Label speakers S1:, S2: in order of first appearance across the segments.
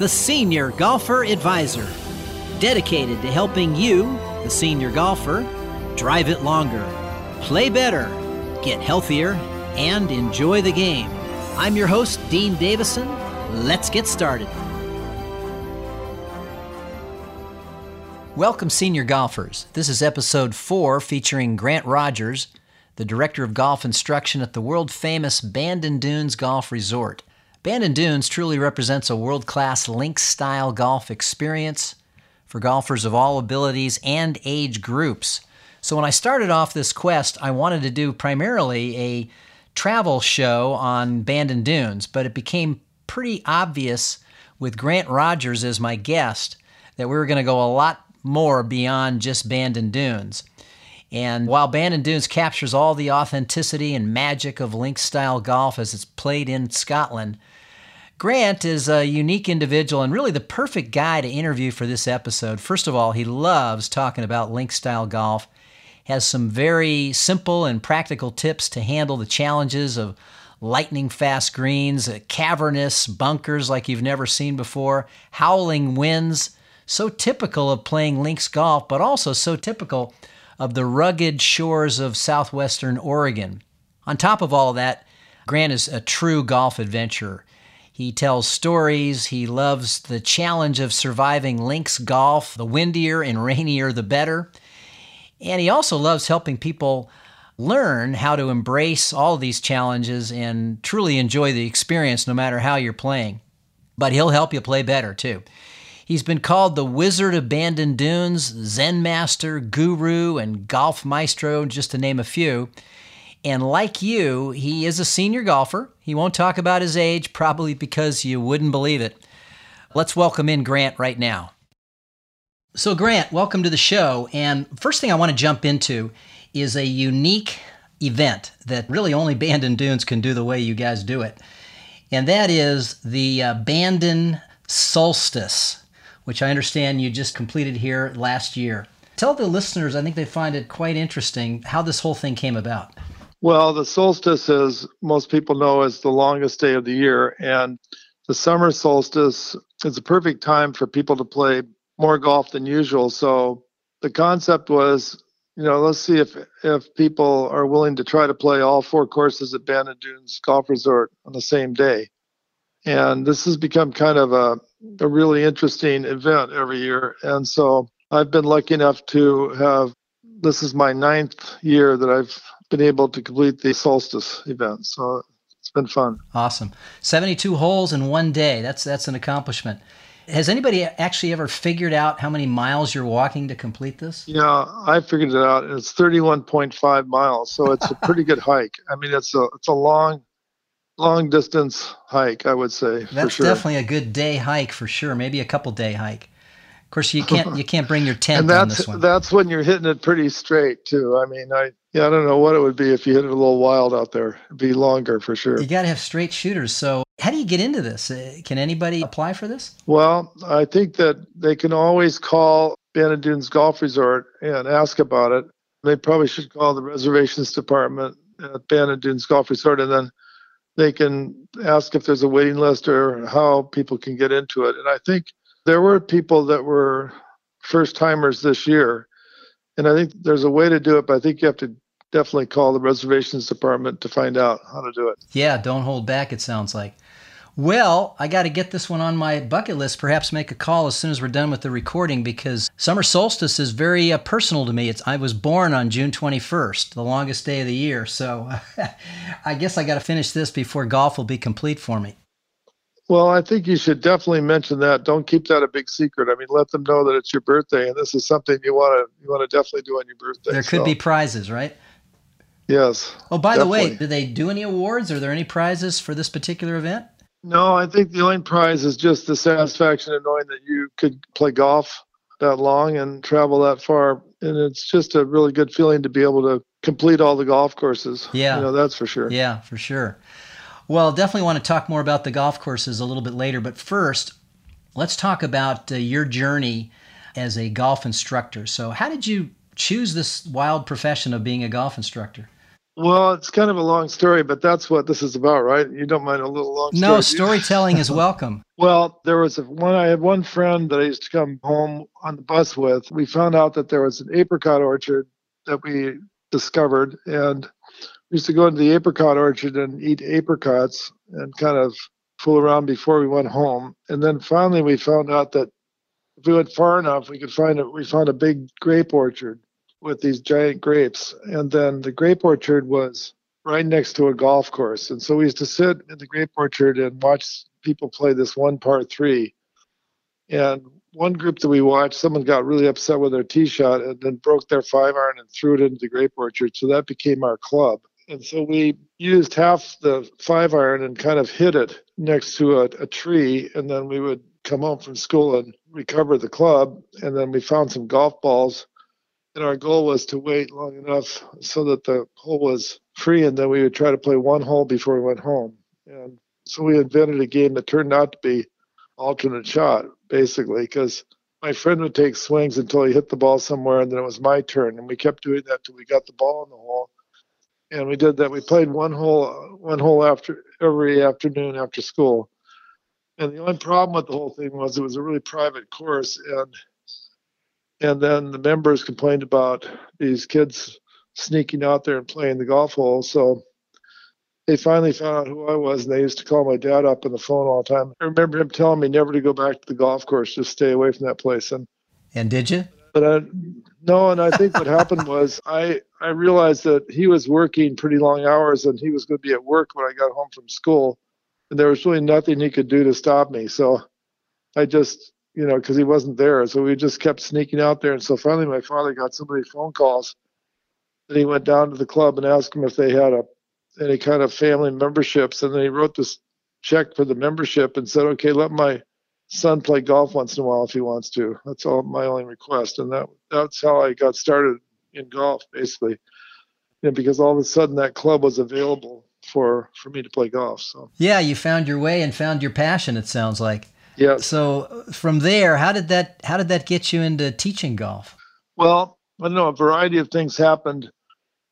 S1: the Senior Golfer Advisor, dedicated to helping you, the senior golfer, drive it longer, play better, get healthier, and enjoy the game. I'm your host, Dean Davison. Let's get started. Welcome, senior golfers. This is episode four featuring Grant Rogers, the director of golf instruction at the world famous Bandon Dunes Golf Resort. Bandon Dunes truly represents a world class links style golf experience for golfers of all abilities and age groups. So, when I started off this quest, I wanted to do primarily a travel show on Bandon Dunes, but it became pretty obvious with Grant Rogers as my guest that we were going to go a lot more beyond just Bandon Dunes. And while Bandon Dunes captures all the authenticity and magic of links style golf as it's played in Scotland, Grant is a unique individual and really the perfect guy to interview for this episode. First of all, he loves talking about links style golf, has some very simple and practical tips to handle the challenges of lightning fast greens, cavernous bunkers like you've never seen before, howling winds so typical of playing links golf, but also so typical of the rugged shores of southwestern Oregon. On top of all that, Grant is a true golf adventurer. He tells stories. He loves the challenge of surviving links golf. The windier and rainier, the better. And he also loves helping people learn how to embrace all these challenges and truly enjoy the experience no matter how you're playing. But he'll help you play better too. He's been called the Wizard of Bandon Dunes, Zen Master, Guru, and Golf Maestro, just to name a few. And like you, he is a senior golfer. He won't talk about his age, probably because you wouldn't believe it. Let's welcome in Grant right now. So, Grant, welcome to the show. And first thing I want to jump into is a unique event that really only Bandon Dunes can do the way you guys do it. And that is the uh, Bandon Solstice which I understand you just completed here last year. Tell the listeners, I think they find it quite interesting how this whole thing came about.
S2: Well, the solstice, as most people know, is the longest day of the year. And the summer solstice is a perfect time for people to play more golf than usual. So the concept was, you know, let's see if if people are willing to try to play all four courses at Bandon Dunes Golf Resort on the same day. And this has become kind of a a really interesting event every year. And so I've been lucky enough to have this is my ninth year that I've been able to complete the solstice event. So it's been fun.
S1: Awesome. 72 holes in one day. That's that's an accomplishment. Has anybody actually ever figured out how many miles you're walking to complete this?
S2: Yeah, I figured it out. It's 31.5 miles, so it's a pretty good hike. I mean, it's a it's a long long distance hike, I would say.
S1: That's
S2: sure.
S1: definitely a good day hike for sure. Maybe a couple day hike. Of course, you can't you can't bring your tent
S2: and that's,
S1: on this one.
S2: That's when you're hitting it pretty straight too. I mean, I yeah, I don't know what it would be if you hit it a little wild out there. It'd be longer for sure.
S1: You got to have straight shooters. So, how do you get into this? Uh, can anybody apply for this?
S2: Well, I think that they can always call Dunes Golf Resort and ask about it. They probably should call the reservations department at Dunes Golf Resort and then they can ask if there's a waiting list or how people can get into it. And I think there were people that were first timers this year. And I think there's a way to do it, but I think you have to definitely call the reservations department to find out how to do it.
S1: Yeah, don't hold back, it sounds like. Well, I got to get this one on my bucket list. Perhaps make a call as soon as we're done with the recording because summer solstice is very uh, personal to me. It's I was born on June 21st, the longest day of the year. So I guess I got to finish this before golf will be complete for me.
S2: Well, I think you should definitely mention that. Don't keep that a big secret. I mean, let them know that it's your birthday and this is something you want to you want to definitely do on your birthday.
S1: There could so. be prizes, right?
S2: Yes.
S1: Oh, by definitely. the way, do they do any awards? Are there any prizes for this particular event?
S2: No, I think the only prize is just the satisfaction of knowing that you could play golf that long and travel that far. And it's just a really good feeling to be able to complete all the golf courses.
S1: Yeah.
S2: You know, that's for sure.
S1: Yeah, for sure. Well, definitely want to talk more about the golf courses a little bit later. But first, let's talk about uh, your journey as a golf instructor. So, how did you choose this wild profession of being a golf instructor?
S2: Well, it's kind of a long story, but that's what this is about, right? You don't mind a little long
S1: story? No, storytelling is welcome.
S2: Well, there was a, one. I had one friend that I used to come home on the bus with. We found out that there was an apricot orchard that we discovered, and we used to go into the apricot orchard and eat apricots and kind of fool around before we went home. And then finally, we found out that if we went far enough, we could find it. We found a big grape orchard with these giant grapes, and then the grape orchard was right next to a golf course. And so we used to sit in the grape orchard and watch people play this one par three. And one group that we watched, someone got really upset with their tee shot and then broke their five iron and threw it into the grape orchard. So that became our club. And so we used half the five iron and kind of hit it next to a, a tree. And then we would come home from school and recover the club. And then we found some golf balls. And our goal was to wait long enough so that the hole was free. And then we would try to play one hole before we went home. And so we invented a game that turned out to be alternate shot, basically, because my friend would take swings until he hit the ball somewhere, and then it was my turn, and we kept doing that till we got the ball in the hole. And we did that. We played one hole, one hole after every afternoon after school. And the only problem with the whole thing was it was a really private course, and and then the members complained about these kids sneaking out there and playing the golf hole. So they finally found out who I was, and they used to call my dad up on the phone all the time. I remember him telling me never to go back to the golf course, just stay away from that place. And
S1: and did you?
S2: But I, no, and I think what happened was I I realized that he was working pretty long hours, and he was going to be at work when I got home from school, and there was really nothing he could do to stop me. So I just you know because he wasn't there, so we just kept sneaking out there. And so finally, my father got so many phone calls that he went down to the club and asked him if they had a any kind of family memberships. And then he wrote this check for the membership and said, okay, let my son play golf once in a while if he wants to. That's all my only request. And that that's how I got started in golf, basically. You know, because all of a sudden that club was available for for me to play golf. So
S1: yeah, you found your way and found your passion. It sounds like.
S2: Yeah.
S1: So from there, how did that how did that get you into teaching golf?
S2: Well, I don't know. A variety of things happened.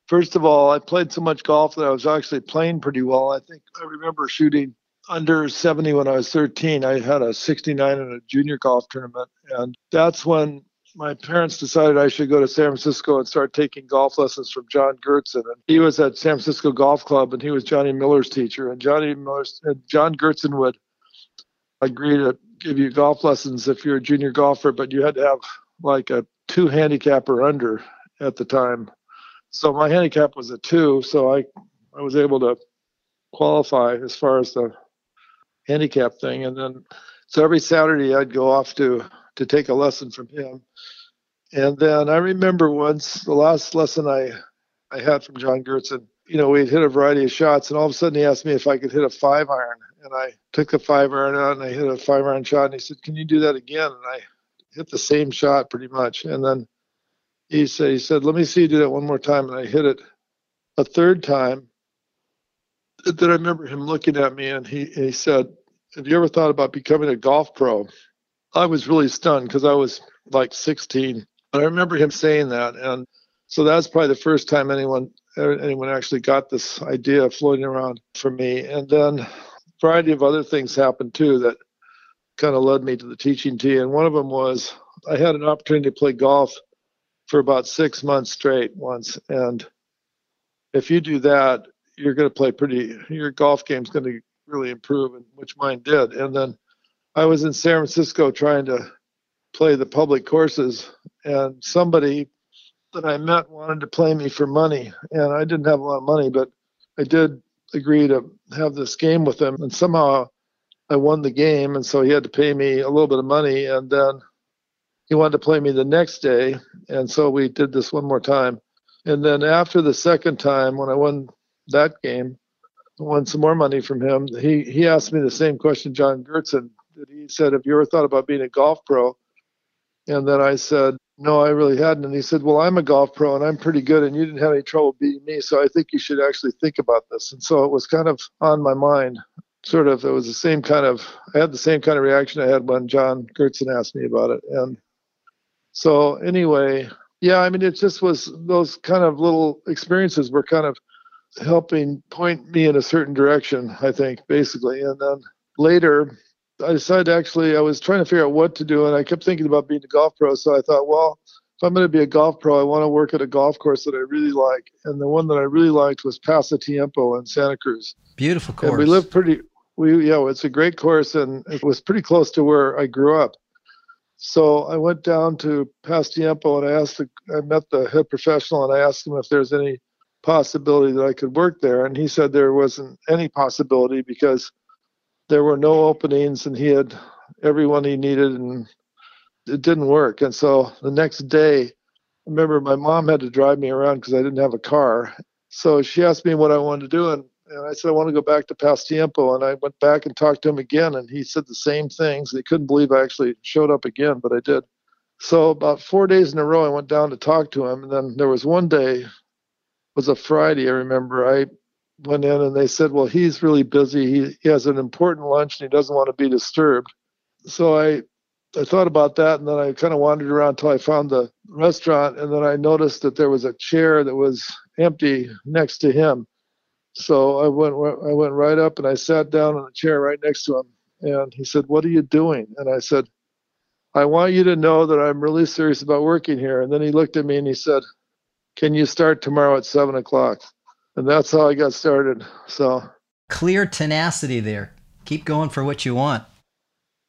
S2: First of all, I played so much golf that I was actually playing pretty well. I think I remember shooting under 70 when I was 13. I had a 69 in a junior golf tournament. And that's when my parents decided I should go to San Francisco and start taking golf lessons from John Geertsen. And he was at San Francisco Golf Club and he was Johnny Miller's teacher. And Johnny Miller's and John Geertsen would agree to give you golf lessons if you're a junior golfer, but you had to have like a two handicap or under at the time. So my handicap was a two, so I I was able to qualify as far as the handicap thing, and then so every Saturday I'd go off to to take a lesson from him, and then I remember once the last lesson I I had from John Geertsen, you know, we'd hit a variety of shots, and all of a sudden he asked me if I could hit a five iron, and I took the five iron out and I hit a five iron shot, and he said, "Can you do that again?" And I hit the same shot pretty much, and then he said, he said, let me see you do that one more time. And I hit it a third time. Then I remember him looking at me and he, he said, have you ever thought about becoming a golf pro? I was really stunned because I was like 16. But I remember him saying that. And so that's probably the first time anyone anyone actually got this idea floating around for me. And then variety of other things happened too that kind of led me to the teaching tee. And one of them was I had an opportunity to play golf for about six months straight once. And if you do that, you're going to play pretty, your golf game's going to really improve, and which mine did. And then I was in San Francisco trying to play the public courses, and somebody that I met wanted to play me for money. And I didn't have a lot of money, but I did agree to have this game with him. And somehow I won the game. And so he had to pay me a little bit of money. And then he wanted to play me the next day, and so we did this one more time. And then after the second time, when I won that game, won some more money from him. He he asked me the same question John Geertsen did. He said, "Have you ever thought about being a golf pro?" And then I said, "No, I really hadn't." And he said, "Well, I'm a golf pro and I'm pretty good, and you didn't have any trouble beating me, so I think you should actually think about this." And so it was kind of on my mind. Sort of, it was the same kind of. I had the same kind of reaction I had when John Geertsen asked me about it, and so anyway, yeah, I mean, it just was those kind of little experiences were kind of helping point me in a certain direction, I think, basically. And then later, I decided actually I was trying to figure out what to do, and I kept thinking about being a golf pro. So I thought, well, if I'm going to be a golf pro, I want to work at a golf course that I really like. And the one that I really liked was Pasatiempo in Santa Cruz.
S1: Beautiful course.
S2: And we live pretty. We yeah, it's a great course, and it was pretty close to where I grew up. So I went down to Pasatiempo and I asked the, I met the head professional and I asked him if there's any possibility that I could work there, and he said there wasn't any possibility because there were no openings and he had everyone he needed and it didn't work. And so the next day, I remember my mom had to drive me around because I didn't have a car. So she asked me what I wanted to do, and, and I said I want to go back to Pasatiempo. And I went back and talked to him again, and he said the same things. They couldn't believe I actually showed up again, but I did. So about four days in a row, I went down to talk to him, and then there was one day, was a Friday. I remember I went in and they said, well, he's really busy. He, he has an important lunch and he doesn't want to be disturbed. So I I thought about that, and then I kind of wandered around until I found the restaurant, and then I noticed that there was a chair that was empty next to him. So I went I went right up and I sat down on the chair right next to him, and he said, "What are you doing?" And I said, "I want you to know that I'm really serious about working here." And then he looked at me and he said, "Can you start tomorrow at seven o'clock?" And that's how I got started. So
S1: clear tenacity there. Keep going for what you want.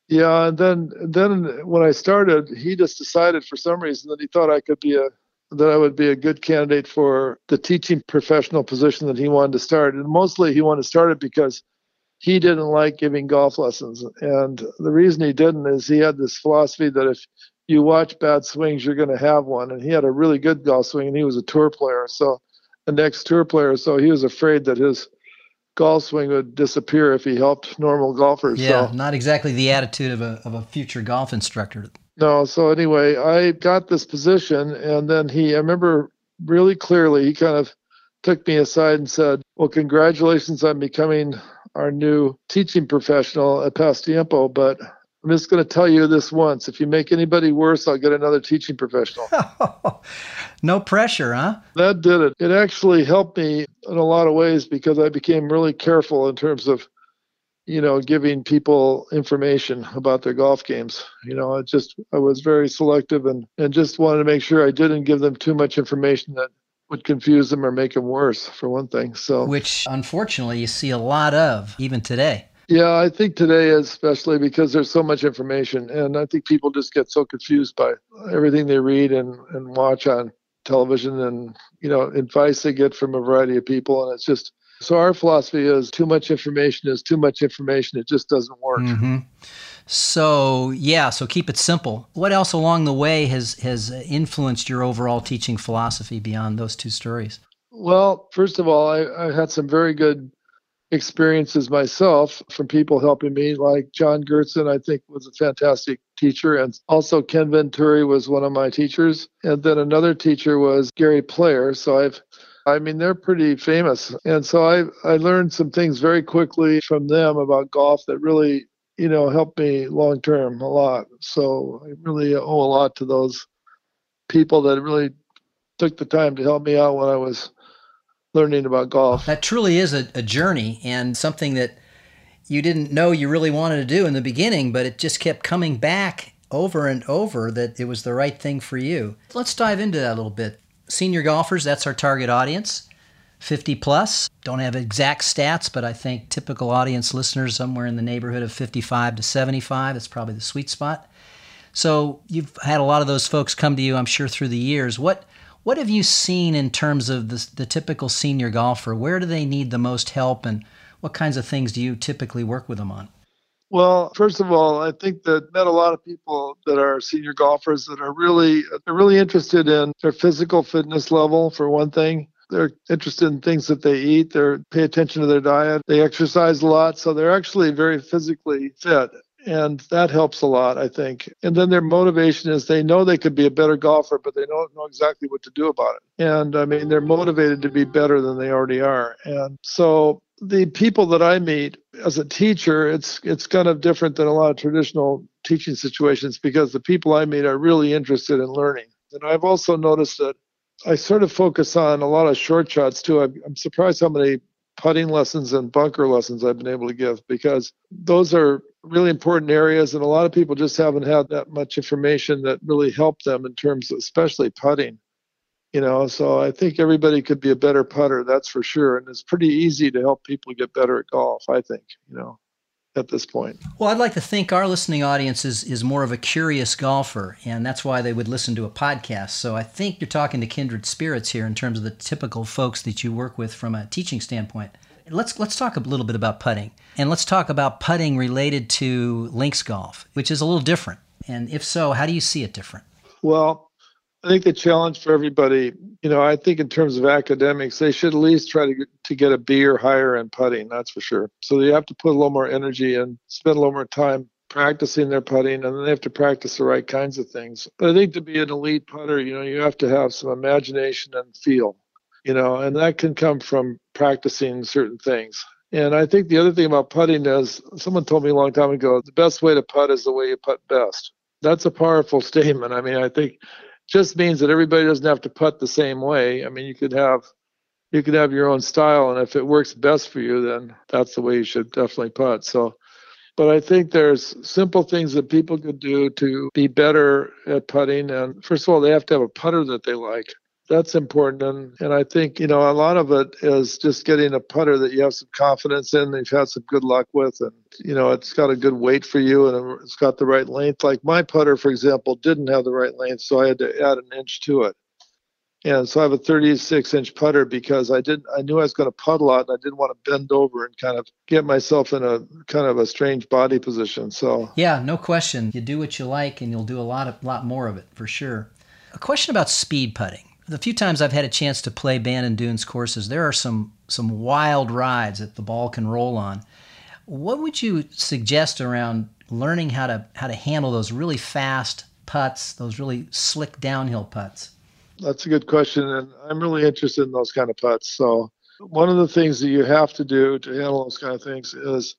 S2: Yeah, and then then when I started, he just decided for some reason that he thought I could be a that I would be a good candidate for the teaching professional position that he wanted to start. And mostly he wanted to start it because he didn't like giving golf lessons. And the reason he didn't is he had this philosophy that if you watch bad swings, you're going to have one. And he had a really good golf swing and he was a tour player. So the next tour player. So he was afraid that his golf swing would disappear if he helped normal golfers.
S1: Yeah,
S2: so.
S1: not exactly the attitude of a, of a future golf instructor.
S2: No, so anyway, I got this position, and then he, I remember really clearly, he kind of took me aside and said, Well, congratulations on becoming our new teaching professional at Pasatiempo, but I'm just going to tell you this once. If you make anybody worse, I'll get another teaching professional.
S1: no pressure, huh?
S2: That did it. It actually helped me in a lot of ways because I became really careful in terms of, you know, giving people information about their golf games. You know, I just I was very selective and and just wanted to make sure I didn't give them too much information that would confuse them or make them worse for one thing. So
S1: which unfortunately you see a lot of even today.
S2: Yeah, I think today, especially because there's so much information, and I think people just get so confused by everything they read and, and watch on television and, you know, advice they get from a variety of people. And it's just, so our philosophy is too much information is too much information. It just doesn't work.
S1: Mm-hmm. So yeah, so keep it simple. What else along the way has has influenced your overall teaching philosophy beyond those two stories?
S2: Well, first of all, I, I had some very good experiences myself from people helping me, like John Geertsen, I think was a fantastic teacher. And also Ken Venturi was one of my teachers. And then another teacher was Gary Player. So I've I mean, they're pretty famous. And so I, I learned some things very quickly from them about golf that really, you know, helped me long term a lot. So I really owe a lot to those people that really took the time to help me out when I was learning about golf.
S1: That truly is a, a journey and something that you didn't know you really wanted to do in the beginning, but it just kept coming back over and over that it was the right thing for you. Let's dive into that a little bit. Senior golfers, that's our target audience. 50 plus. Don't have exact stats, but I think typical audience listeners somewhere in the neighborhood of 55 to 75. That's probably the sweet spot. So you've had a lot of those folks come to you, I'm sure, through the years. What what have you seen in terms of the, the typical senior golfer? Where do they need the most help, and what kinds of things do you typically work with them on?
S2: Well, first of all, I think that met a lot of people that are senior golfers that are really they're really interested in their physical fitness level for one thing. They're interested in things that they eat. They pay attention to their diet. They exercise a lot, so they're actually very physically fit and that helps a lot i think. And then their motivation is they know they could be a better golfer but they don't know exactly what to do about it. And i mean they're motivated to be better than they already are. And so the people that i meet as a teacher it's it's kind of different than a lot of traditional teaching situations because the people i meet are really interested in learning. And i've also noticed that i sort of focus on a lot of short shots too. I'm, I'm surprised how many putting lessons and bunker lessons I've been able to give because those are really important areas and a lot of people just haven't had that much information that really helped them in terms of especially putting you know? So i think everybody could be a better putter that's for sure and it's pretty easy to help people get better at golf i think you know at this point.
S1: Well i'd like to think our listening audience is, is more of a curious golfer and that's why they would listen to a podcast. So i think you're talking to kindred spirits here in terms of the typical folks that you work with from a teaching standpoint. Let's let's talk a little bit about putting. And let's talk about putting related to links golf which is a little different. And if so how do you see it different?
S2: Well I think the challenge for everybody, you know, I think in terms of academics, they should at least try to to get a B or higher in putting. That's for sure. So you have to put a little more energy and spend a little more time practicing their putting, and then they have to practice the right kinds of things. But I think to be an elite putter, you know, you have to have some imagination and feel, you know, and that can come from practicing certain things. And I think the other thing about putting is someone told me a long time ago, the best way to putt is the way you putt best. That's a powerful statement. I mean, I think just means that everybody doesn't have to putt the same way. I mean, you could have you could have your own style, and if it works best for you, then that's the way you should definitely putt. So, but I think there's simple things that people could do to be better at putting. And first of all, they have to have a putter that they like that's important. And, and I think, you know, a lot of it is just getting a putter that you have some confidence in, that you've had some good luck with. And, you know, it's got a good weight for you and it's got the right length. Like my putter, for example, didn't have the right length, so I had to add an inch to it. And so I have a 36 inch putter because I didn't, I knew I was going to putt a lot and I didn't want to bend over and kind of get myself in a kind of a strange body position. So
S1: yeah, no question. You do what you like and you'll do a lot of lot more of it for sure. A question about speed putting the few times I've had a chance to play Bandon Dunes courses, there are some some wild rides that the ball can roll on. What would you suggest around learning how to how to handle those really fast putts, those really slick downhill putts?
S2: That's a good question, and I'm really interested in those kind of putts. So one of the things that you have to do to handle those kind of things is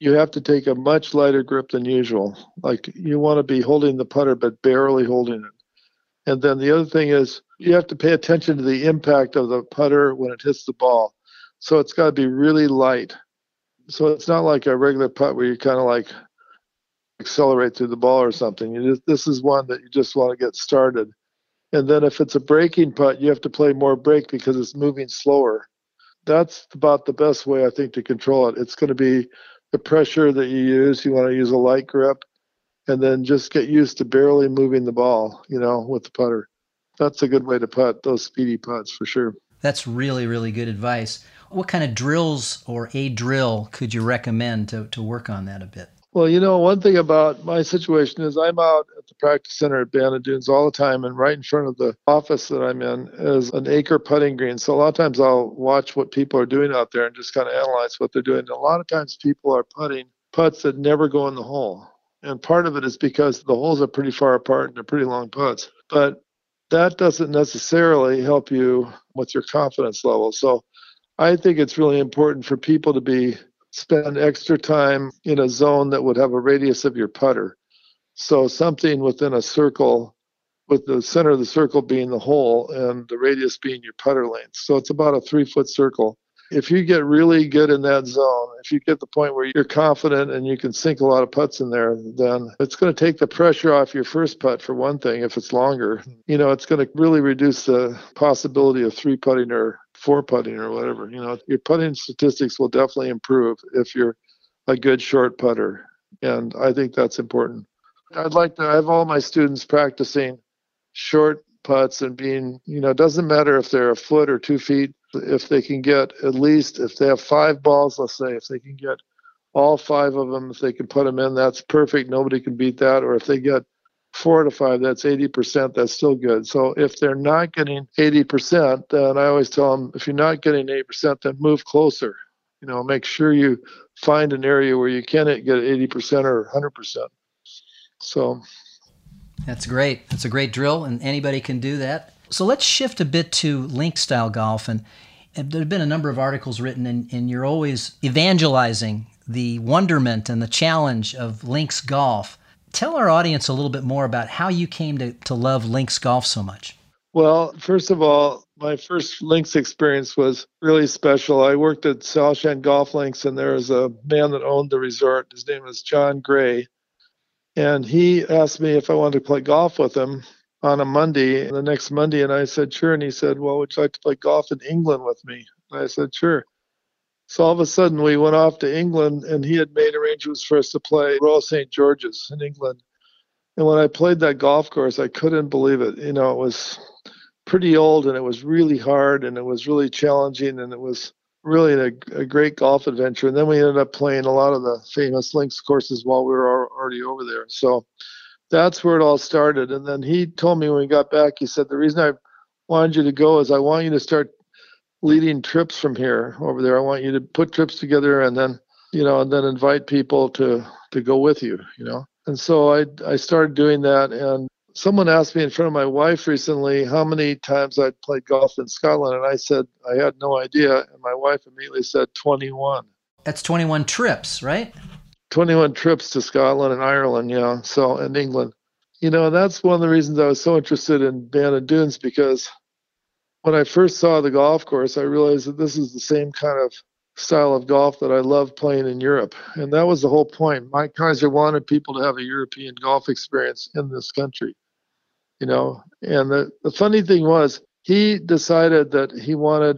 S2: you have to take a much lighter grip than usual. Like you want to be holding the putter but barely holding it. And then the other thing is you have to pay attention to the impact of the putter when it hits the ball. So it's got to be really light. So it's not like a regular putt where you kind of like accelerate through the ball or something. Just, this is one that you just want to get started. And then if it's a breaking putt, you have to play more break because it's moving slower. That's about the best way I think to control it. It's going to be the pressure that you use. You want to use a light grip and then just get used to barely moving the ball, you know, with the putter. That's a good way to putt those speedy putts for sure.
S1: That's really, really good advice. What kind of drills or a drill could you recommend to, to work on that a bit?
S2: Well, you know, one thing about my situation is I'm out at the practice center at Bandon Dunes all the time, and right in front of the office that I'm in is an acre putting green. So a lot of times I'll watch what people are doing out there and just kind of analyze what they're doing. And a lot of times people are putting putts that never go in the hole. And part of it is because the holes are pretty far apart and they're pretty long putts. But that doesn't necessarily help you with your confidence level. So I think it's really important for people to be spend extra time in a zone that would have a radius of your putter. So something within a circle with the center of the circle being the hole and the radius being your putter length. So it's about a three foot circle if you get really good in that zone, if you get the point where you're confident and you can sink a lot of putts in there, then it's going to take the pressure off your first putt for one thing. If it's longer, you know, it's going to really reduce the possibility of three putting or four putting or whatever. You know, your putting statistics will definitely improve if you're a good short putter. And I think that's important. I'd like to have all my students practicing short putts and being, you know, it doesn't matter if they're a foot or two feet if they can get at least if they have five balls let's say if they can get all five of them if they can put them in that's perfect. Nobody can beat that. Or if they get four to five that's 80% that's still good. So if they're not getting 80% then i always tell them if you're not getting 80% then move closer. You know make sure you find an area where you can get 80% or 100% so
S1: that's great that's a great drill and anybody can do that so let's shift a bit to link style golf. And, and there have been a number of articles written, and, and you're always evangelizing the wonderment and the challenge of links golf. Tell our audience a little bit more about how you came to, to love links golf so much.
S2: Well, first of all, My first links experience was really special. I worked at Salishan Golf Links, and there was a man that owned the resort. His name was John Gray. And he asked me if I wanted to play golf with him on a Monday, the next Monday. And I said, sure. And he said, well, would you like to play golf in England with me? And I said, sure. So all of a sudden, we went off to England, and he had made arrangements for us to play Royal St. George's in England. And when I played that golf course, I couldn't believe it. You know, it was pretty old and it was really hard and it was really challenging and it was really a, a, great golf adventure. And then we ended up playing a lot of the famous links courses while we were already over there. So that's where it all started. And then he told me when we got back, he said, The reason I wanted you to go is I want you to start leading trips from here over there. I want you to put trips together and then, you know, and then invite people to to go with you, you know. And so I I started doing that and someone asked me in front of my wife recently how many times I'd played golf in Scotland, and I said I had no idea. And my wife immediately said 21.
S1: That's 21 trips, right?
S2: 21 trips to Scotland and Ireland, yeah. So, in England. You know, that's one of the reasons I was so interested in Bandon Dunes because when I first saw the golf course, I realized that this is the same kind of style of golf that I love playing in Europe. And that was the whole point. Mike Keiser wanted people to have a European golf experience in this country you know. And the, the funny thing was, he decided that he wanted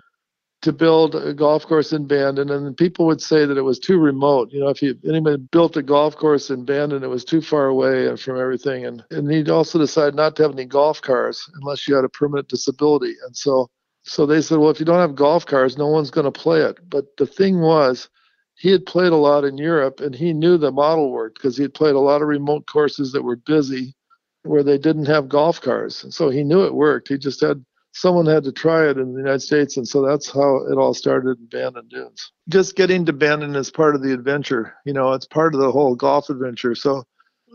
S2: to build a golf course in Bandon, and people would say that it was too remote. You know, if anybody built a golf course in Bandon, it was too far away from everything. And, and he'd also decided not to have any golf cars unless you had a permanent disability. And so, so they said, well, if you don't have golf cars, no one's going to play it. But the thing was, he had played a lot in Europe, and he knew the model worked because he had played a lot of remote courses that were busy where they didn't have golf cars. So he knew it worked. He just had someone had to try it in the United States, and so that's how it all started in Bandon Dunes. Just getting to Bandon is part of the adventure. You know, it's part of the whole golf adventure. So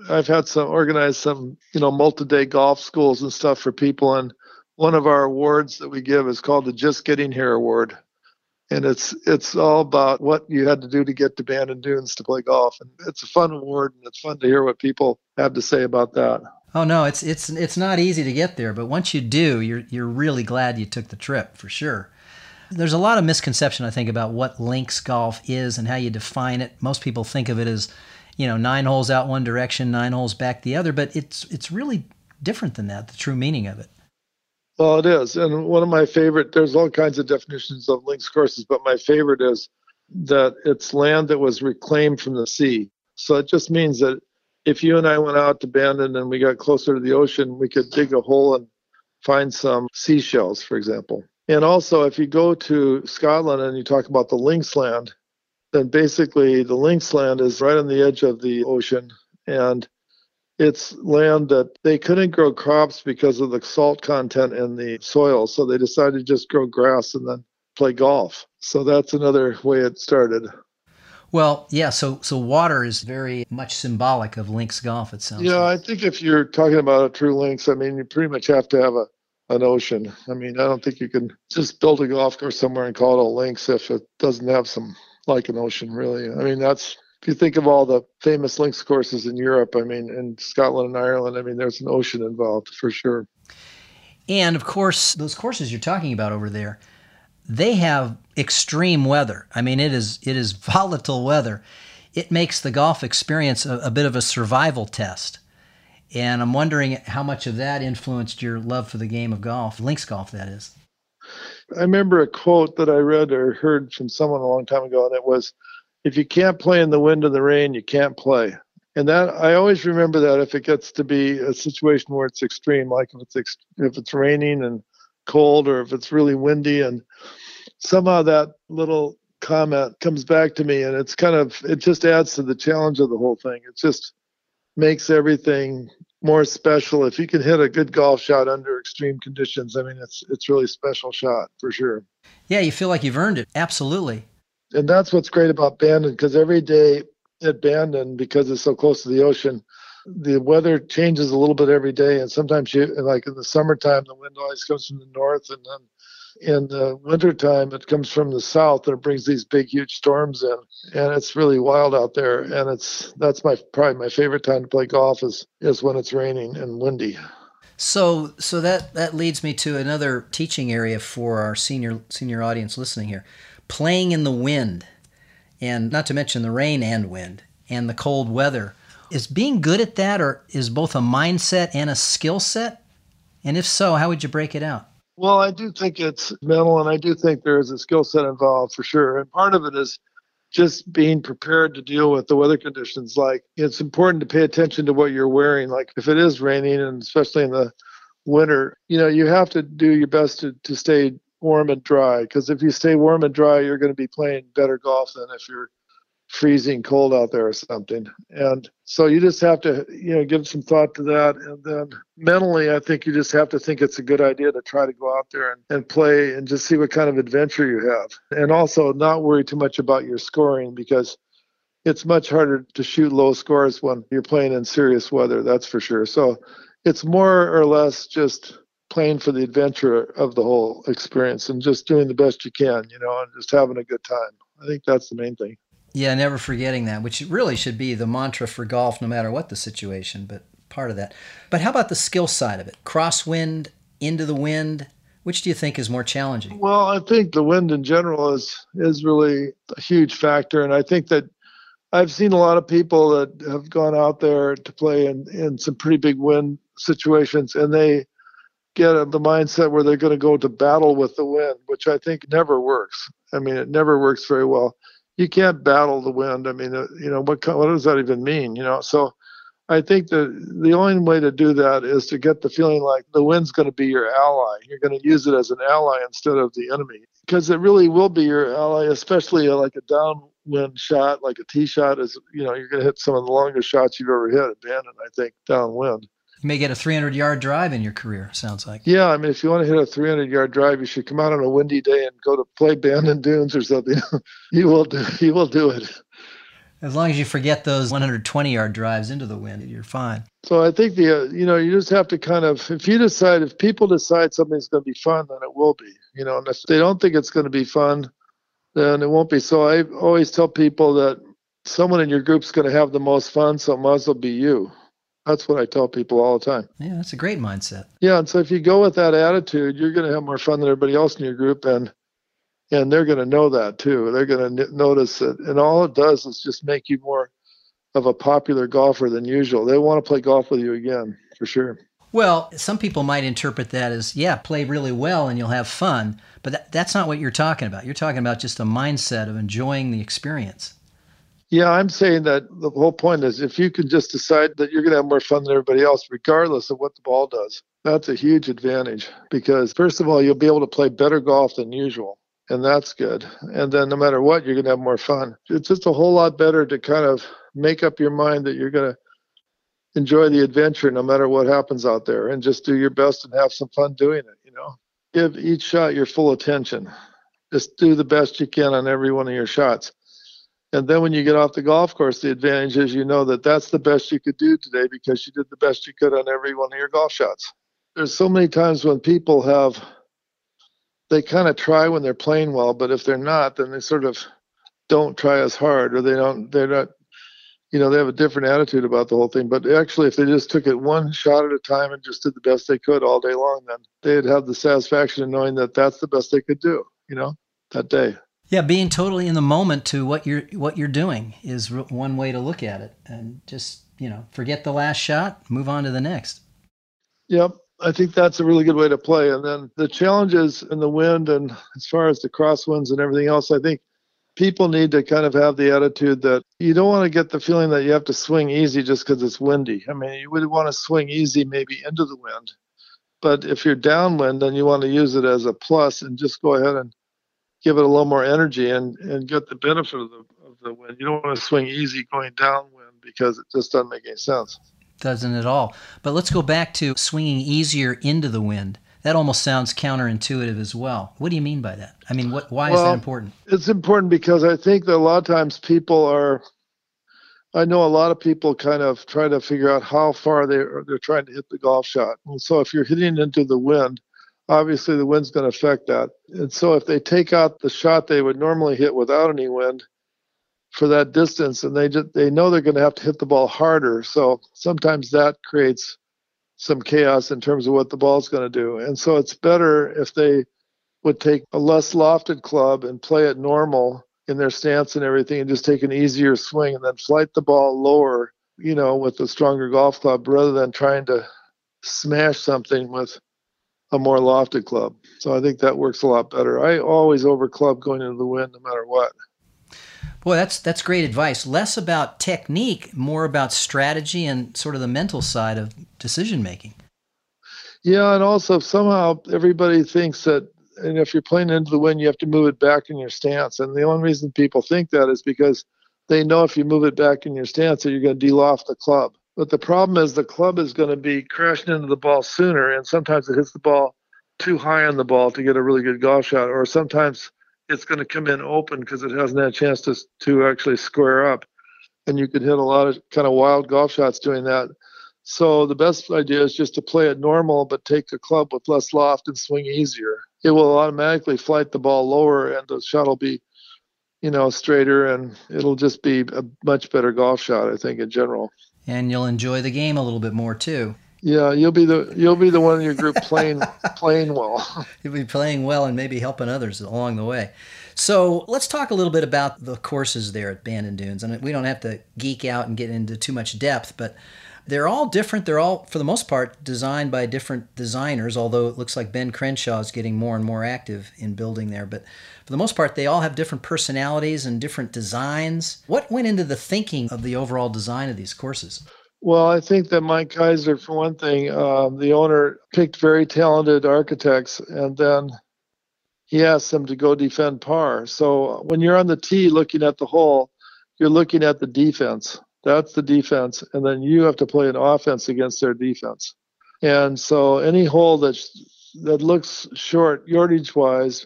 S2: I've had some organized some you know multi-day golf schools and stuff for people, and one of our awards that we give is called the Just Getting Here Award. And it's it's all about what you had to do to get to Bandon Dunes to play golf, and it's a fun award, and it's fun to hear what people have to say about that.
S1: Oh no, it's it's it's not easy to get there, but once you do, you're you're really glad you took the trip for sure. There's a lot of misconception I think about what links golf is and how you define it. Most people think of it as, you know, nine holes out one direction, nine holes back the other, but it's it's really different than that. The true meaning of it.
S2: Well, it is, and one of my favorite. There's all kinds of definitions of links courses, but my favorite is that it's land that was reclaimed from the sea. So it just means that if you and I went out to Bandon and we got closer to the ocean, we could dig a hole and find some seashells, for example. And also, if you go to Scotland and you talk about the links land, then basically the links land is right on the edge of the ocean. And it's land that they couldn't grow crops because of the salt content in the soil. So they decided to just grow grass and then play golf. So that's another way it started.
S1: Well, yeah. So, so water is very much symbolic of links golf. It sounds.
S2: Yeah,
S1: like.
S2: I think if you're talking about a true links, I mean, you pretty much have to have a an ocean. I mean, I don't think you can just build a golf course somewhere and call it a links if it doesn't have some like an ocean. Really, I mean, that's if you think of all the famous links courses in Europe. I mean, in Scotland and Ireland. I mean, there's an ocean involved for sure.
S1: And of course, those courses you're talking about over there they have extreme weather. I mean, it is it is volatile weather. It makes the golf experience a, a bit of a survival test. And I'm wondering how much of that influenced your love for the game of golf, links golf, that is.
S2: I remember a quote that I read or heard from someone a long time ago, and it was, "If you can't play in the wind and the rain, you can't play." And that I always remember that if it gets to be a situation where it's extreme, like if it's ex- if it's raining and cold or if it's really windy and somehow that little comment comes back to me and it's kind of it just adds to the challenge of the whole thing. It just makes everything more special. If you can hit a good golf shot under extreme conditions i mean it's it's really special shot for sure.
S1: Yeah you feel like you've earned it. Absolutely.
S2: And that's what's great about bandon because every day at bandon because it's so close to the ocean the weather changes a little bit every day and sometimes you like in the summertime the wind always comes from the north and then in the wintertime it comes from the south and it brings these big huge storms in and it's really wild out there and it's that's my probably my favorite time to play golf is is when it's raining and windy
S1: So, so that that leads me to another teaching area for our senior senior audience listening here: playing in the wind, and not to mention the rain and wind and the cold weather. Is being good at that, or is both a mindset and a skill set? And if so, how would you break it out?
S2: Well, I do think it's mental, and I do think there is a skill set involved for sure. And part of it is just being prepared to deal with the weather conditions. Like it's important to pay attention to what you're wearing. Like if it is raining, and especially in the winter, you know, you have to do your best to, to stay warm and dry. Because if you stay warm and dry, you're going to be playing better golf than if you're freezing cold out there or something. And so you just have to, you know, give some thought to that. And then mentally, I think you just have to think it's a good idea to try to go out there and, and play and just see what kind of adventure you have. And also not worry too much about your scoring because it's much harder to shoot low scores when you're playing in serious weather, that's for sure. So it's more or less just playing for the adventure of the whole experience and just doing the best you can, you know, and just having a good time. I think that's the main thing.
S1: Yeah, never forgetting that, which really should be the mantra for golf no matter what the situation, but part of that. But how about the skill side of it? Crosswind, into the wind, which do you think is more challenging?
S2: Well, I think the wind in general is is really a huge factor and I think that I've seen a lot of people that have gone out there to play in, in some pretty big wind situations and they get the mindset where they're going to go to battle with the wind, which I think never works. I mean, it never works very well you can't battle the wind. I mean, uh, you know, what what does that even mean? You know, so I think that the only way to do that is to get the feeling like the wind's going to be your ally. You're going to use it as an ally instead of the enemy, because it really will be your ally, especially like a downwind shot, like a tee shot. Is you know, you're going to hit some of the longest shots you've ever hit at Bandon, I think, downwind.
S1: You may get a 300 yard drive in your career, sounds like.
S2: Yeah, I mean, if you want to hit a 300 yard drive, you should come out on a windy day and go to play Bandon Dunes or something. you will do. You will do it.
S1: As long as you forget those 120 yard drives into the wind, you're fine.
S2: So I think the uh, you know you just have to kind of if you decide if people decide something's going to be fun, then it will be. You know, and if they don't think it's going to be fun, then it won't be. So I always tell people that someone in your group's going to have the most fun, so it might as well be you. That's what I tell people all the time.
S1: Yeah, that's a great mindset.
S2: Yeah, and so if you go with that attitude, you're going to have more fun than everybody else in your group, and and they're going to know that too. They're going to n- notice it, and all it does is just make you more of a popular golfer than usual. They want to play golf with you again for sure.
S1: Well, some people might interpret that as, yeah, play really well and you'll have fun. But that, that's not what you're talking about. You're talking about just a mindset of enjoying the experience.
S2: Yeah, I'm saying that the whole point is if you can just decide that you're going to have more fun than everybody else, regardless of what the ball does, that's a huge advantage because, first of all, you'll be able to play better golf than usual. And that's good. And then no matter what, you're going to have more fun. It's just a whole lot better to kind of make up your mind that you're going to enjoy the adventure no matter what happens out there and just do your best and have some fun doing it, you know. Give each shot your full attention. Just do the best you can on every one of your shots and then when you get off the golf course, the advantage is you know that that's the best you could do today because you did the best you could on every one of your golf shots. There's so many times when people have, they kind of try when they're playing well, but if they're not, then they sort of don't try as hard or they don't, they're not, you know, they have a different attitude about the whole thing. But actually, if they just took it one shot at a time and just did the best they could all day long, then they'd have the satisfaction of knowing that that's the best they could do, you know, that day.
S1: Yeah, being totally in the moment to what you're what you're doing is one way to look at it, and just you know forget the last shot, move on to the next.
S2: Yep, I think that's a really good way to play. And then the challenges in the wind, and as far as the crosswinds and everything else, I think people need to kind of have the attitude that you don't want to get the feeling that you have to swing easy just because it's windy. I mean, you would want to swing easy maybe into the wind, but if you're downwind, then you want to use it as a plus and just go ahead and give it a little more energy and, and get the benefit of the, of the wind. You don't want to swing easy going downwind because it just doesn't make any sense.
S1: Doesn't at all. But let's go back to swinging easier into the wind. That almost sounds counterintuitive as well. What do you mean by that? I mean, what, why well, is that important?
S2: It's important because I think that a lot of times people are. I know a lot of people kind of try to figure out how far they are, they're trying to hit the golf shot. And so if you're hitting into the wind, obviously the wind's going to affect that. And so if they take out the shot they would normally hit without any wind for that distance, and they just they know they're going to have to hit the ball harder. So sometimes that creates some chaos in terms of what the ball's going to do. And so it's better if they would take a less lofted club and play it normal in their stance and everything and just take an easier swing and then flight the ball lower, you know, with a stronger golf club rather than trying to smash something with a more lofted club. So I think that works a lot better. I always over club going into the wind no matter what.
S1: Boy, that's that's great advice. Less about technique, more about strategy and sort of the mental side of decision making.
S2: Yeah, and also somehow everybody thinks that and if you're playing into the wind, you have to move it back in your stance. And the only reason people think that is because they know if you move it back in your stance that you're going to de-loft the club. But the problem is the club is going to be crashing into the ball sooner, and sometimes it hits the ball too high on the ball to get a really good golf shot, or sometimes it's going to come in open because it hasn't had a chance to to actually square up, and you could hit a lot of kind of wild golf shots doing that. So the best idea is just to play it normal, but take the club with less loft and swing easier. It will automatically flight the ball lower, and the shot will be, you know, straighter, and it'll just be a much better golf shot, I think, in general.
S1: And you'll enjoy the game a little bit more too.
S2: Yeah, you'll be the you'll be the one in your group playing playing well.
S1: You'll be playing well and maybe helping others along the way. So let's talk a little bit about the courses there at Bandon Dunes. And we don't have to geek out and get into too much depth, but they're all different. They're all, for the most part, designed by different designers, although it looks like Ben Crenshaw is getting more and more active in building there. But for the most part, they all have different personalities and different designs. What went into the thinking of the overall design of these courses?
S2: Well, I think that Mike Keiser, for one thing, um, the owner picked very talented architects and then he asked them to go defend par. So when you're on the tee looking at the hole, you're looking at the defense. That's the defense. And then you have to play an offense against their defense. And so any hole that that looks short yardage wise,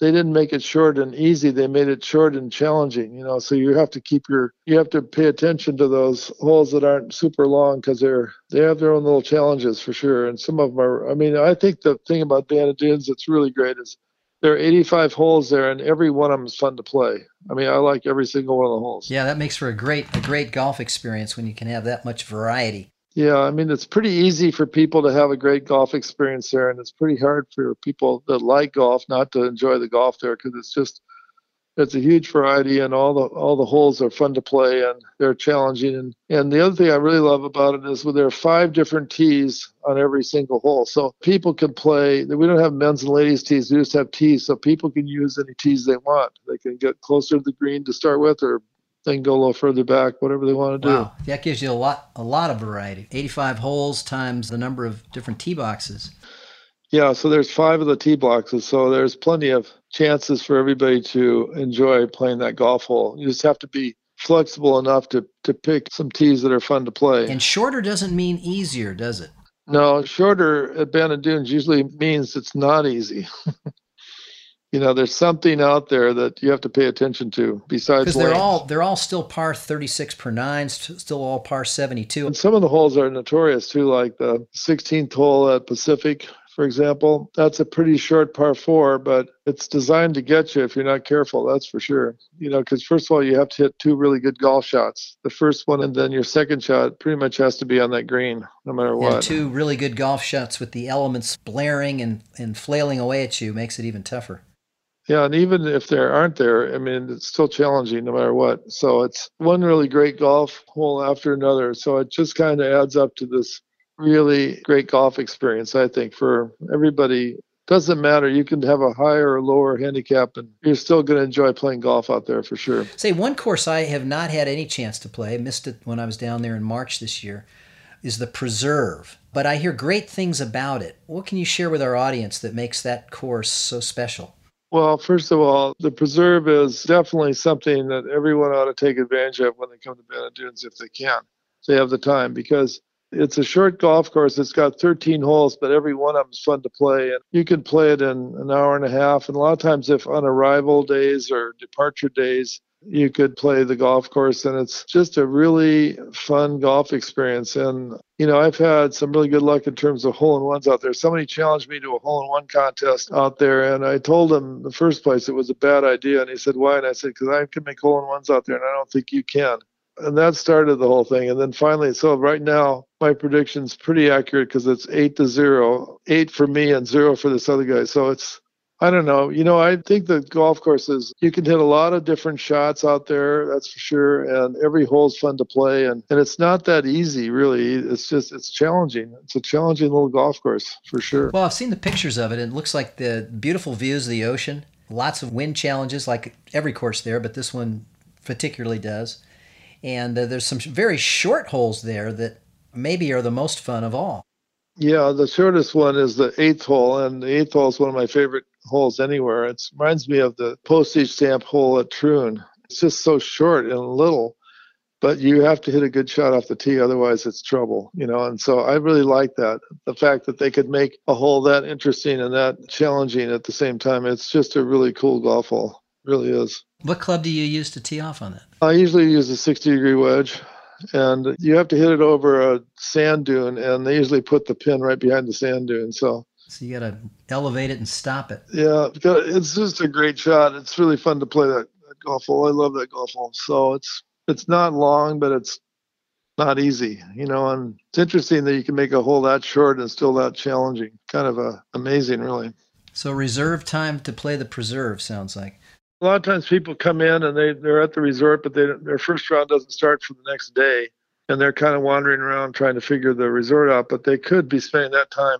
S2: they didn't make it short and easy. They made it short and challenging. You know, so you have to keep your you have to pay attention to those holes that aren't super long because they're they have their own little challenges for sure. And some of them are. I mean, I think the thing about Bandon Dunes that's really great is there are 85 holes there, and every one of them is fun to play. I mean, I like every single one of the holes.
S1: Yeah, that makes for a great a great golf experience when you can have that much variety.
S2: Yeah, I mean, it's pretty easy for people to have a great golf experience there, and it's pretty hard for people that like golf not to enjoy the golf there because it's just it's a huge variety and all the all the holes are fun to play and they're challenging. And and the other thing i really love about it is well, there are five different tees on every single hole. So people can play we don't have men's and ladies tees we just have tees. So people can use any tees they want. They can get closer to the green to start with or they can go a little further back whatever they want to
S1: wow. do that gives you a lot a lot of variety. 85 holes times the number of different tee boxes.
S2: Yeah, so there's five of the tee boxes, so there's plenty of chances for everybody to enjoy playing that golf hole. You just have to be flexible enough to to pick some tees that are fun to play.
S1: And shorter doesn't mean easier, does it?
S2: No, shorter at Bandon Dunes usually means it's not easy. you know, there's something out there that you have to pay attention to besides
S1: because they're all they're all still par 36 per nine, still all par 72.
S2: And some of the holes are notorious too, like the 16th hole at Pacific for example, that's a pretty short par four, but it's designed to get you if you're not careful. That's for sure. You know, because first of all, you have to hit two really good golf shots. The first one and then your second shot pretty much has to be on that green, no matter what.
S1: Yeah, two really good golf shots with the elements blaring and, and flailing away at you makes it even tougher.
S2: Yeah, and even if there aren't there, I mean, it's still challenging no matter what. So it's one really great golf hole after another. So it just kind of adds up to this really great golf experience, I think, for everybody. Doesn't matter. You can have a higher or lower handicap, and you're still going to enjoy playing golf out there for sure.
S1: Say, one course I have not had any chance to play, missed it when I was down there in March this year, is the Preserve. But I hear great things about it. What can you share with our audience that makes that course so special?
S2: Well, first of all, the preserve is definitely something that everyone ought to take advantage of when they come to Bandon Dunes if they can, if they have the time, because it's a short golf course. It's got 13 holes, but every one of them is fun to play. And you can play it in an hour and a half. And a lot of times, if on arrival days or departure days, you could play the golf course and it's just a really fun golf experience and you know i've had some really good luck in terms of hole in ones out there somebody challenged me to a hole in one contest out there and i told him the first place it was a bad idea and he said why and i said because i can make hole in ones out there and i don't think you can and that started the whole thing. And then finally, so right now, my prediction's pretty accurate because it's eight to zero, eight for me and zero for this other guy. So it's I don't know. You know, I think the golf courses, you can hit a lot of different shots out there, that's for sure. And every hole's fun to play. And, and it's not that easy, really. It's just, it's challenging. It's a challenging little golf course, for sure.
S1: Well, I've seen the pictures of it. and It looks like the beautiful views of the ocean, lots of wind challenges, like every course there, but this one particularly does. And uh, there's some very short holes there that maybe are the most fun of all.
S2: Yeah, the shortest one is the eighth hole, and the eighth hole is one of my favorite holes anywhere. It reminds me of the postage stamp hole at Troon. It's just so short and little, but you have to hit a good shot off the tee, otherwise it's trouble, you know. And so I really like that the fact that they could make a hole that interesting and that challenging at the same time. It's just a really cool golf hole, it really is.
S1: What club do you use to tee off on that?
S2: I usually use a 60 degree wedge and you have to hit it over a sand dune and they usually put the pin right behind the sand dune so
S1: so you got to elevate it and stop it.
S2: Yeah, it's just a great shot. It's really fun to play that, that golf hole. I love that golf hole. So it's it's not long, but it's not easy, you know. And it's interesting that you can make a hole that short and still that challenging. Kind of a, amazing, really.
S1: So reserve time to play the preserve sounds like.
S2: A lot of times people come in and they they're at the resort, but they their first round doesn't start for the next day, and they're kind of wandering around trying to figure the resort out. But they could be spending that time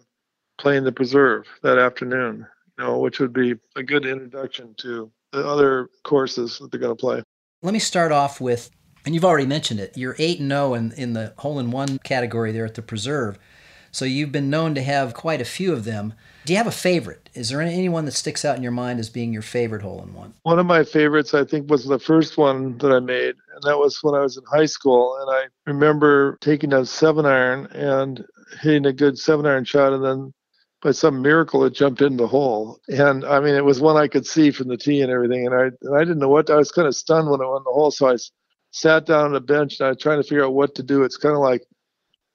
S2: playing the preserve that afternoon, you know, which would be a good introduction to the other courses that they're going to play.
S1: Let me start off with, and you've already mentioned it, you're 8 and 0 in, in the hole in one category there at the preserve. So you've been known to have quite a few of them. Do you have a favorite? Is there anyone that sticks out in your mind as being your favorite hole in one?
S2: One of my favorites, I think, was the first one that I made, and that was when I was in high school. And I remember taking a seven iron and hitting a good seven iron shot, and then by some miracle it jumped in the hole and i mean it was one i could see from the tee and everything and i and i didn't know what i was kind of stunned when it went in the hole so i sat down on a bench and i was trying to figure out what to do it's kind of like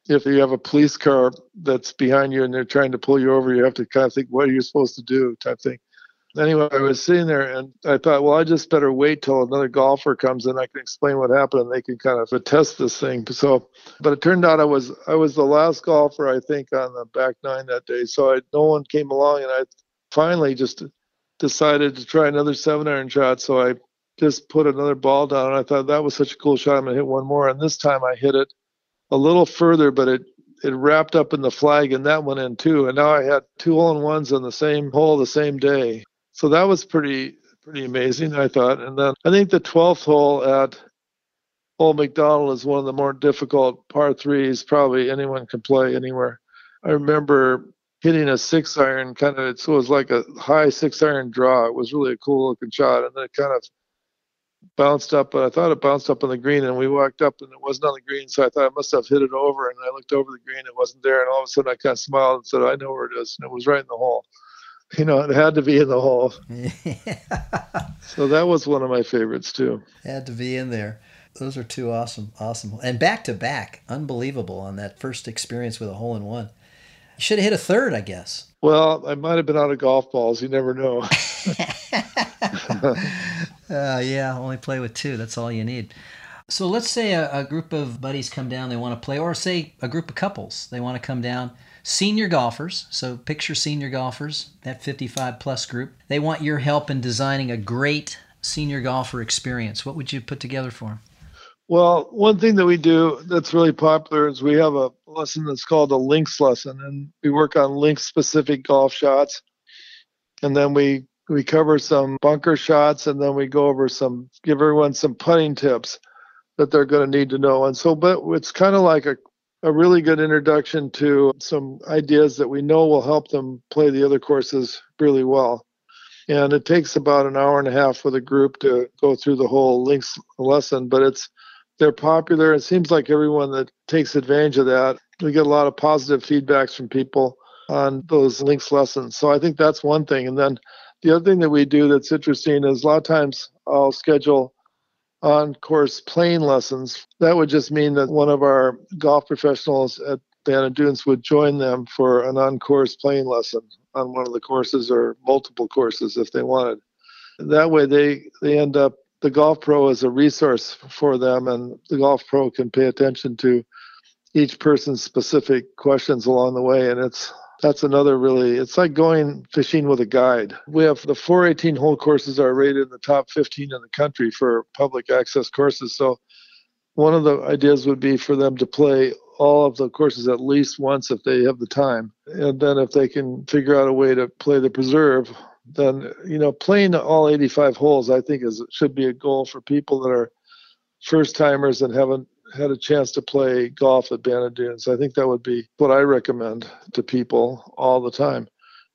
S2: if you have a police car that's behind you and they're trying to pull you over you have to kind of think what are you supposed to do type thing anyway, I was sitting there and I thought, well, I just better wait till another golfer comes and I can explain what happened and they can kind of attest this thing. So, but it turned out I was I was the last golfer I think on the back nine that day. So I, no one came along and I finally just decided to try another seven iron shot. So I just put another ball down and I thought that was such a cool shot. I'm gonna hit one more. And this time I hit it a little further, but it it wrapped up in the flag and that went in too. And now I had two hole in ones on the same hole the same day so that was pretty pretty amazing, I thought. And then I think the 12th hole at Old Macdonald is one of the more difficult par threes probably anyone can play anywhere. I remember hitting a six iron kind of it was like a high six iron draw. It was really a cool looking shot, and then it kind of bounced up. But I thought it bounced up on the green, and we walked up, and it wasn't on the green. So I thought I must have hit it over, and I looked over the green, it wasn't there, and all of a sudden I kind of smiled and said, "I know where it is," and it was right in the hole you know, it had to be in the hole. so that was one of my favorites too.
S1: Had to be in there. Those are two awesome, awesome, and back to back, unbelievable on that first experience with a hole in one. You should have hit a third, I guess.
S2: Well, I might have been out of golf balls. You never know.
S1: uh, yeah, only play with two. That's all you need. So let's say a, a group of buddies come down, they want to play, or say a group of couples, they want to come down senior golfers. So picture senior golfers, that 55 plus group. They want your help in designing a great senior golfer experience. What would you put together for them?
S2: Well, one thing that we do that's really popular is we have a lesson that's called a links lesson, and we work on links specific golf shots. And then we we cover some bunker shots, and then we go over some give everyone some putting tips that they're going to need to know. And so, but it's kind of like a a really good introduction to some ideas that we know will help them play the other courses really well. And it takes about an hour and a half with a group to go through the whole links lesson, but it's they're popular. It seems like everyone that takes advantage of that, we get a lot of positive feedbacks from people on those links lessons. So I think that's one thing. And then the other thing that we do that's interesting is a lot of times I'll schedule on course playing lessons. That would just mean that one of our golf professionals at Bandon Dunes would join them for an on course playing lesson on one of the courses or multiple courses if they wanted. That way they, they end up the golf pro is a resource for them and the golf pro can pay attention to each person's specific questions along the way and it's that's another really it's like going fishing with a guide. We have the 418 hole courses are rated in the top 15 in the country for public access courses. So one of the ideas would be for them to play all of the courses at least once if they have the time. And then if they can figure out a way to play the preserve then you know playing all 85 holes i think is should be a goal for people that are first timers and haven't had a chance to play golf at Bandon Dunes. I think that would be what I recommend to people all the time.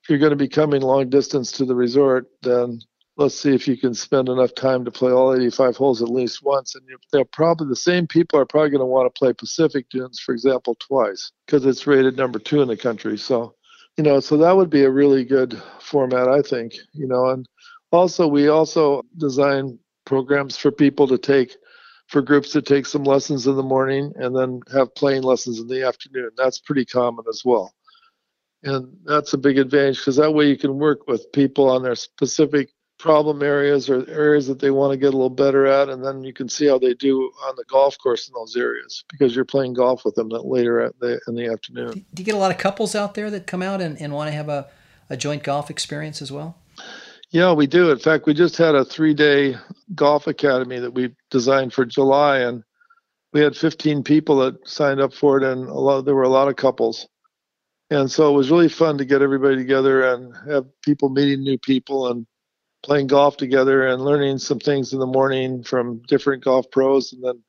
S2: If you're going to be coming long distance to the resort, then let's see if you can spend enough time to play all 85 holes at least once. And they're probably the same people are probably going to want to play Pacific Dunes, for example, twice because it's rated number two in the country. So, you know, so that would be a really good format, I think. You know, and also we also design programs for people to take for groups to take some lessons in the morning and then have playing lessons in the afternoon. That's pretty common as well. And that's a big advantage because that way you can work with people on their specific problem areas or areas that they want to get a little better at. And then you can see how they do on the golf course in those areas because you're playing golf with them later the, in the afternoon.
S1: Do you get a lot of couples out there that come out and, and want to have a, a joint golf experience as well?
S2: Yeah, we do. In fact, we just had a three day golf academy that we designed for July, and we had 15 people that signed up for it, and a lot, there were a lot of couples. And so it was really fun to get everybody together and have people meeting new people and playing golf together and learning some things in the morning from different golf pros. And then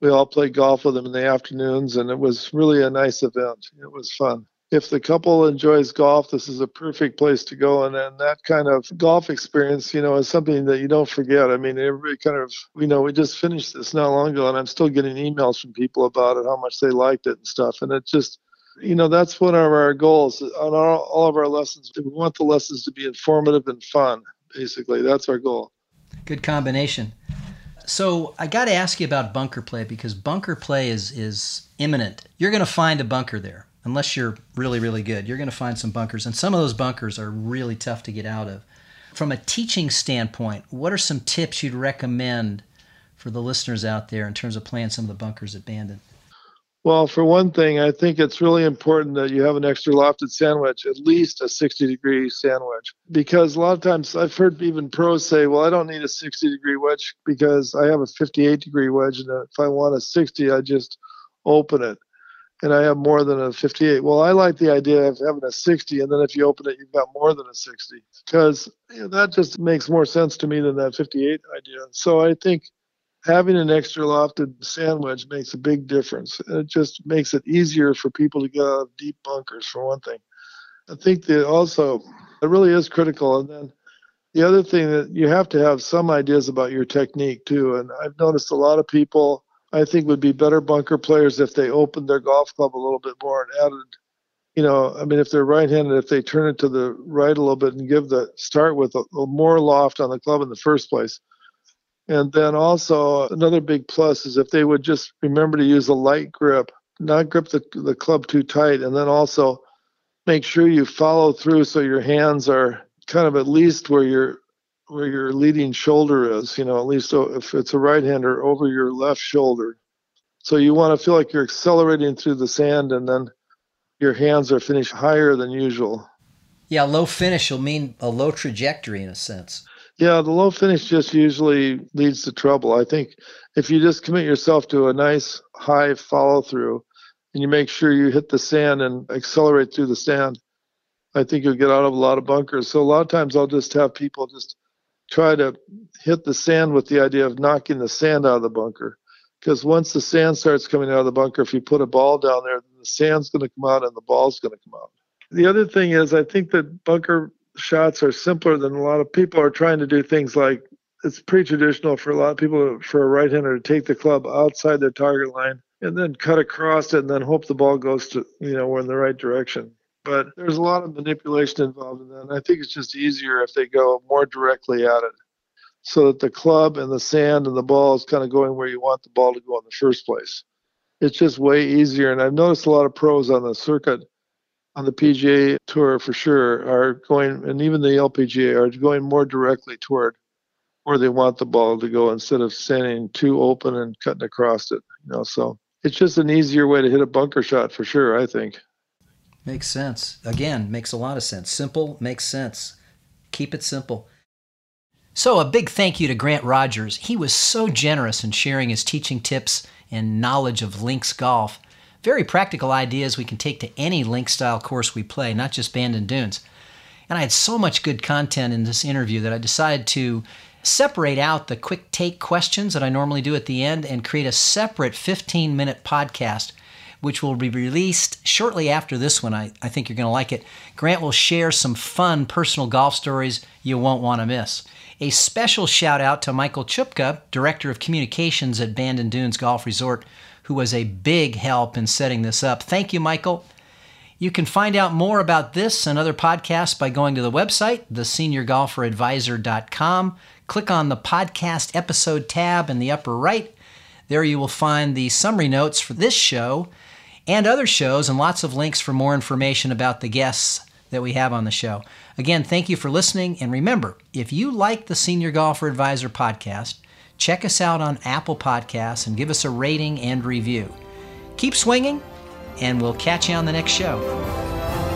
S2: we all played golf with them in the afternoons, and it was really a nice event. It was fun if the couple enjoys golf, this is a perfect place to go. And then that kind of golf experience, you know, is something that you don't forget. I mean, everybody kind of, you know, we just finished this not long ago, and I'm still getting emails from people about it, how much they liked it and stuff. And it just, you know, that's one of our goals on our, all of our lessons. We want the lessons to be informative and fun, basically. That's our goal.
S1: Good combination. So I got to ask you about bunker play because bunker play is is imminent. You're going to find a bunker there unless you're really, really good, you're going to find some bunkers. And some of those bunkers are really tough to get out of. From a teaching standpoint, what are some tips you'd recommend for the listeners out there in terms of playing some of the bunkers at Bandon?
S2: Well, for one thing, I think it's really important that you have an extra lofted sand wedge, at least a 60 degree sand wedge. Because a lot of times I've heard even pros say, well, I don't need a 60 degree wedge because I have a 58 degree wedge. And if I want a 60, I just open it and I have more than a 58. Well, I like the idea of having a 60, and then if you open it, you've got more than a 60, because you know, that just makes more sense to me than that 58 idea. So I think having an extra lofted sand wedge makes a big difference. It just makes it easier for people to get out of deep bunkers, for one thing. I think that also it really is critical. And then the other thing that you have to have some ideas about your technique too. And I've noticed a lot of people I think would be better bunker players if they opened their golf club a little bit more and added, you know, I mean, if they're right-handed, if they turn it to the right a little bit and give the start with a, a more loft on the club in the first place. And then also another big plus is if they would just remember to use a light grip, not grip the, the club too tight, and then also make sure you follow through so your hands are kind of at least where your where your leading shoulder is, you know, at least oh, if it's a right hander over your left shoulder. So you want to feel like you're accelerating through the sand and then your hands are finished higher than usual.
S1: Yeah, low finish will mean a low trajectory in a sense.
S2: Yeah, the low finish just usually leads to trouble. I think if you just commit yourself to a nice high follow through and you make sure you hit the sand and accelerate through the sand, I think you'll get out of a lot of bunkers. So a lot of times I'll just have people just try to hit the sand with the idea of knocking the sand out of the bunker. Because once the sand starts coming out of the bunker, if you put a ball down there, the sand's going to come out and the ball's going to come out. The other thing is, I think that bunker shots are simpler than a lot of people are trying to do things like it's pretty traditional for a lot of people for a right hander to take the club outside their target line and then cut across it and then hope the ball goes to, you know, in the right direction but there's a lot of manipulation involved in that. And I think it's just easier if they go more directly at it so that the club and the sand and the ball is kind of going where you want the ball to go in the first place. It's just way easier. And I've noticed a lot of pros on the circuit, on the PGA tour for sure, are going, and even the LPGA are going more directly toward where they want the ball to go instead of standing too open and cutting across it. You know, so it's just an easier way to hit a bunker shot for sure. I think.
S1: Makes sense. Again, makes a lot of sense. Simple makes sense. Keep it simple. So, a big thank you to Grant Rogers. He was so generous in sharing his teaching tips and knowledge of links golf. Very practical ideas we can take to any link style course we play, not just Bandon Dunes. And I had so much good content in this interview that I decided to separate out the quick take questions that I normally do at the end and create a separate 15 minute podcast, which will be released shortly after this one. I, I think you're going to like it. Grant will share some fun personal golf stories you won't want to miss. A special shout out to Michael Chupka, Director of Communications at Bandon Dunes Golf Resort, who was a big help in setting this up. Thank you, Michael. You can find out more about this and other podcasts by going to the website, theseniorgolferadvisor.com. Click on the podcast episode tab in the upper right. There you will find the summary notes for this show and other shows and lots of links for more information about the guests that we have on the show. Again, thank you for listening. And remember, if you like the Senior Golfer Advisor podcast, check us out on Apple Podcasts and give us a rating and review. Keep swinging and we'll catch you on the next show.